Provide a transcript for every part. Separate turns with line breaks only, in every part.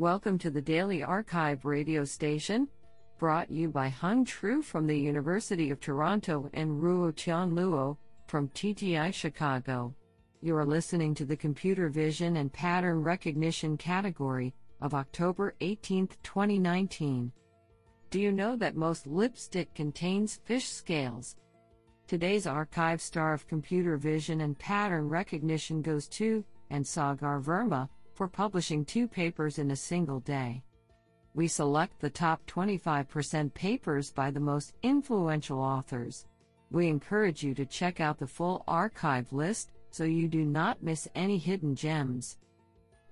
Welcome to the Daily Archive radio station, brought you by Hung Tru from the University of Toronto and Ruo Tian Luo from TTI Chicago. You are listening to the Computer Vision and Pattern Recognition category of October 18, 2019. Do you know that most lipstick contains fish scales? Today's archive star of computer vision and pattern recognition goes to, and Sagar Verma, for publishing two papers in a single day. We select the top 25% papers by the most influential authors. We encourage you to check out the full archive list so you do not miss any hidden gems.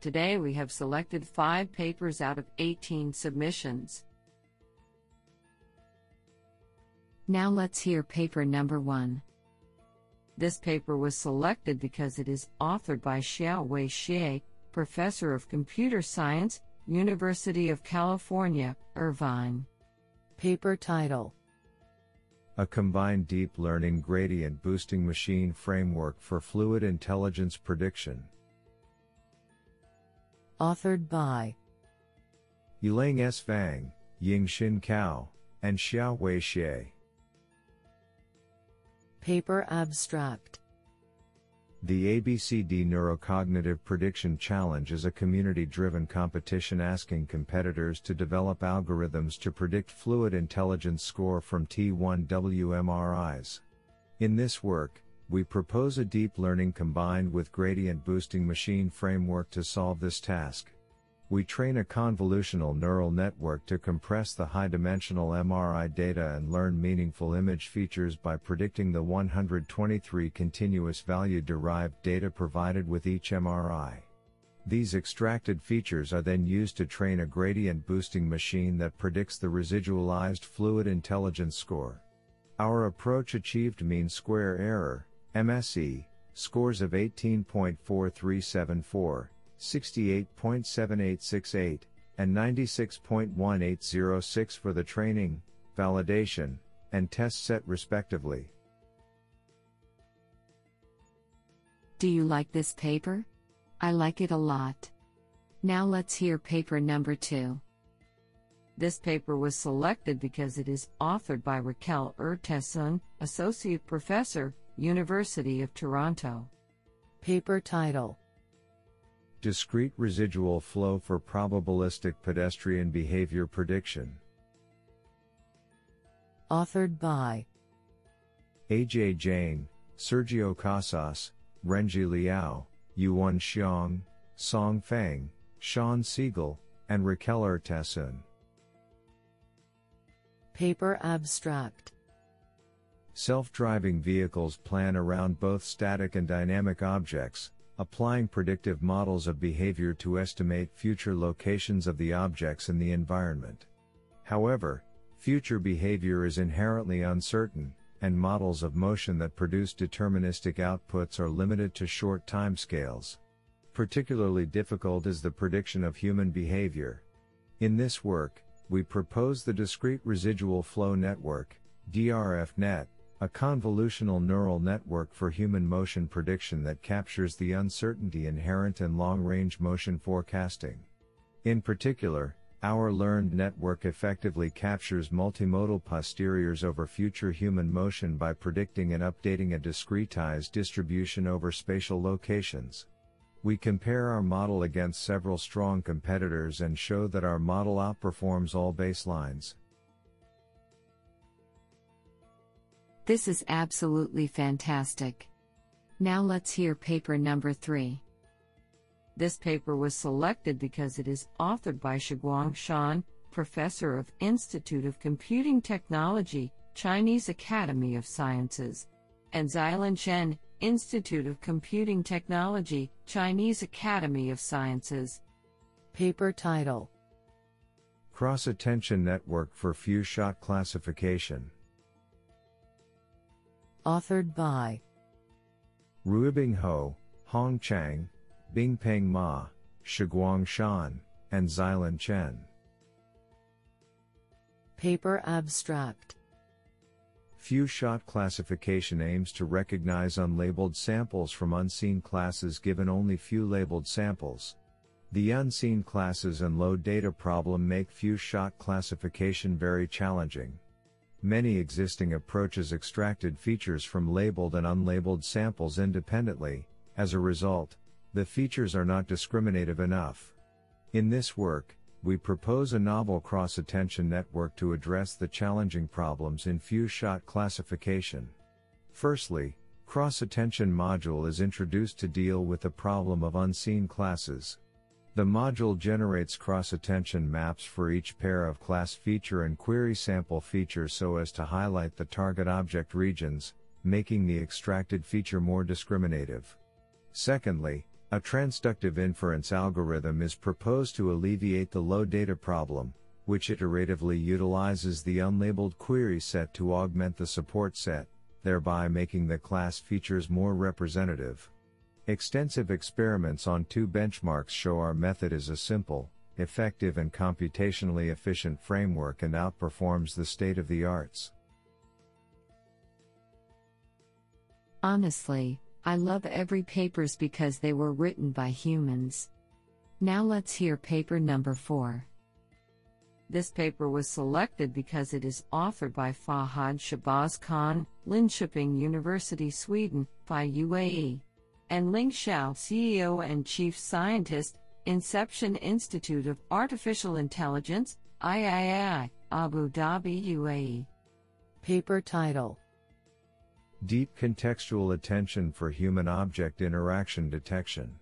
Today we have selected 5 papers out of 18 submissions. Now let's hear paper number 1. This paper was selected because it is authored by Xiaohui Xie, Professor of Computer Science, University of California, Irvine. Paper title
A combined deep learning gradient boosting machine framework for fluid intelligence prediction.
Authored by
Yeeleng S. Vang, Yingxin Cao, and Xiaohui Xie.
Paper abstract
the ABCD Neurocognitive Prediction Challenge is a community driven competition asking competitors to develop algorithms to predict fluid intelligence score from T1 WMRIs. In this work, we propose a deep learning combined with gradient boosting machine framework to solve this task. We train a convolutional neural network to compress the high dimensional MRI data and learn meaningful image features by predicting the 123 continuous value derived data provided with each MRI. These extracted features are then used to train a gradient boosting machine that predicts the residualized fluid intelligence score. Our approach achieved mean square error, MSE, scores of 18.4374, 68.7868, and 96.1806 for the training, validation, and test set respectively.
Do you like this paper? I like it a lot. Now let's hear paper number two. This paper was selected because it is authored by Raquel Urtasun, Associate Professor, University of Toronto. Paper title
Discrete residual flow for probabilistic pedestrian behavior prediction.
Authored by
Ajay Jain, Sergio Casas, Renjie Liao, Yuwen Xiong, Song Feng, Sean Segal, and Raquel Urtasun.
Paper Abstract
Self-driving vehicles plan around both static and dynamic objects, applying predictive models of behavior to estimate future locations of the objects in the environment. However, future behavior is inherently uncertain, and models of motion that produce deterministic outputs are limited to short timescales. Particularly difficult is the prediction of human behavior. In this work, we propose the Discrete Residual Flow Network, DRFNet, a convolutional neural network for human motion prediction that captures the uncertainty inherent in long-range motion forecasting. In particular, our learned network effectively captures multimodal posteriors over future human motion by predicting and updating a discretized distribution over spatial locations. We compare our model against several strong competitors and show that our model outperforms all baselines.
This is absolutely fantastic. Now let's hear paper number 3. This paper was selected because it is authored by Shiguang Shan, Professor of Institute of Computing Technology, Chinese Academy of Sciences, and Xilin Chen, Institute of Computing Technology, Chinese Academy of Sciences. Paper title
Cross Attention Network for Few Shot Classification
Authored by
Ruibing Hou, Hong Chang, Bingpeng Ma, Shiguang Shan, and Xilin Chen.
Paper Abstract
Few shot classification aims to recognize unlabeled samples from unseen classes given only few labeled samples. The unseen classes and low data problem make few shot classification very challenging. Many existing approaches extracted features from labeled and unlabeled samples independently, as a result, the features are not discriminative enough. In this work, we propose a novel cross attention network to address the challenging problems in few shot classification. Firstly, cross attention module is introduced to deal with the problem of unseen classes. The module generates cross-attention maps for each pair of class feature and query sample features so as to highlight the target object regions, making the extracted feature more discriminative. Secondly, a transductive inference algorithm is proposed to alleviate the low data problem, which iteratively utilizes the unlabeled query set to augment the support set, thereby making the class features more representative. Extensive experiments on two benchmarks show our method is a simple, effective and computationally efficient framework and outperforms the state of the arts.
Honestly, I love every papers because they were written by humans. Now let's hear paper number 4. This paper was selected because it is authored by Fahad Shahbaz Khan, Linköping University, Sweden, by UAE and Ling Shao, CEO and Chief Scientist, Inception Institute of Artificial Intelligence, III, Abu Dhabi, UAE. Paper title
Deep Contextual Attention for Human Object Interaction Detection.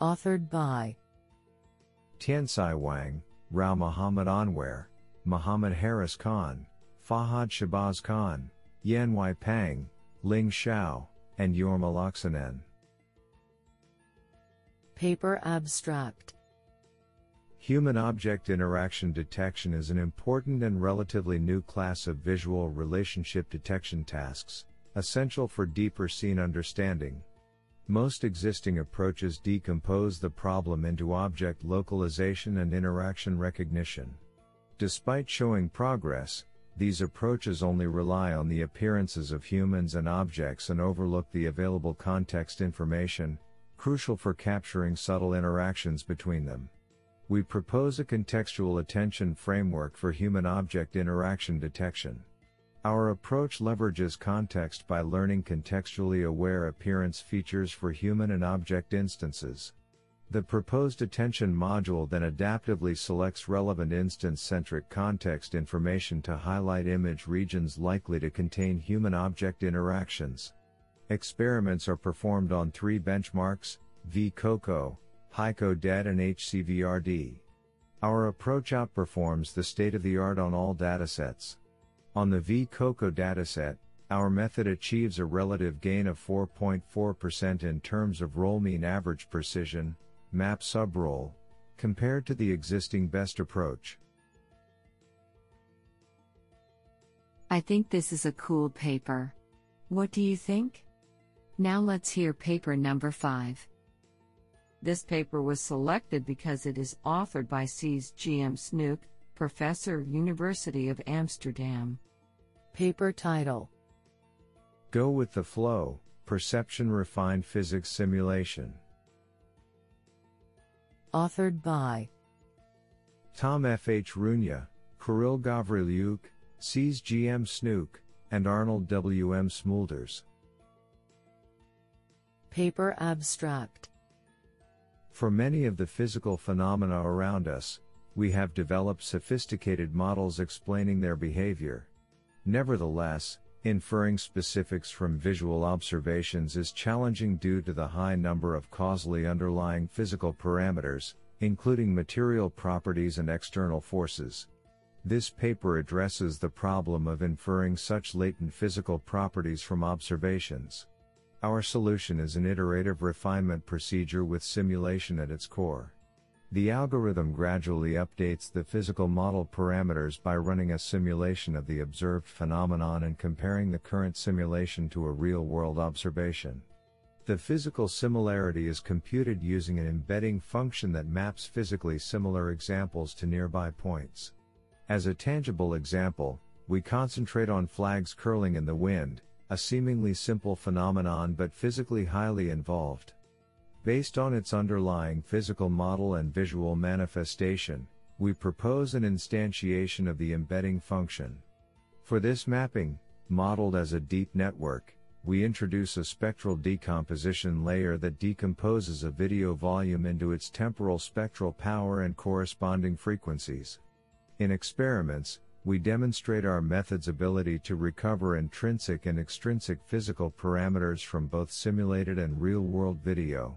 Authored by
Tiancai Wang, Rao Muhammad Anwer, Muhammad Haris Khan, Fahad Shahbaz Khan, Yanwei Pang, Ling Shao, and Jorma Laaksonen.
Paper Abstract
Human object interaction detection is an important and relatively new class of visual relationship detection tasks, essential for deeper scene understanding. Most existing approaches decompose the problem into object localization and interaction recognition. Despite showing progress, these approaches only rely on the appearances of humans and objects and overlook the available context information, crucial for capturing subtle interactions between them. We propose a contextual attention framework for human object interaction detection. Our approach leverages context by learning contextually aware appearance features for human and object instances. The proposed attention module then adaptively selects relevant instance-centric context information to highlight image regions likely to contain human-object interactions. Experiments are performed on three benchmarks, VCOCO, HICO-DET and HCVRD. Our approach outperforms the state-of-the-art on all datasets. On the VCOCO dataset, our method achieves a relative gain of 4.4% in terms of role mean average precision, map subrole, compared to the existing best approach.
I think this is a cool paper. What do you think? Now let's hear paper number 5. This paper was selected because it is authored by Cees GM Snoek, Professor, University of Amsterdam. Paper title
Go with the Flow Perception Refined Physics Simulation.
Authored by
Tom F. H. Runia, Kirill Gavrilyuk, Cees G. M. Snoek, and Arnold W. M. Smeulders.
Paper Abstract
For many of the physical phenomena around us, we have developed sophisticated models explaining their behavior. Nevertheless, Inferring specifics from visual observations is challenging due to the high number of causally underlying physical parameters, including material properties and external forces. This paper addresses the problem of inferring such latent physical properties from observations. Our solution is an iterative refinement procedure with simulation at its core. The algorithm gradually updates the physical model parameters by running a simulation of the observed phenomenon and comparing the current simulation to a real-world observation. The physical similarity is computed using an embedding function that maps physically similar examples to nearby points. As a tangible example, we concentrate on flags curling in the wind, a seemingly simple phenomenon but physically highly involved. Based on its underlying physical model and visual manifestation, we propose an instantiation of the embedding function. For this mapping, modeled as a deep network, we introduce a spectral decomposition layer that decomposes a video volume into its temporal spectral power and corresponding frequencies. In experiments, we demonstrate our method's ability to recover intrinsic and extrinsic physical parameters from both simulated and real world video.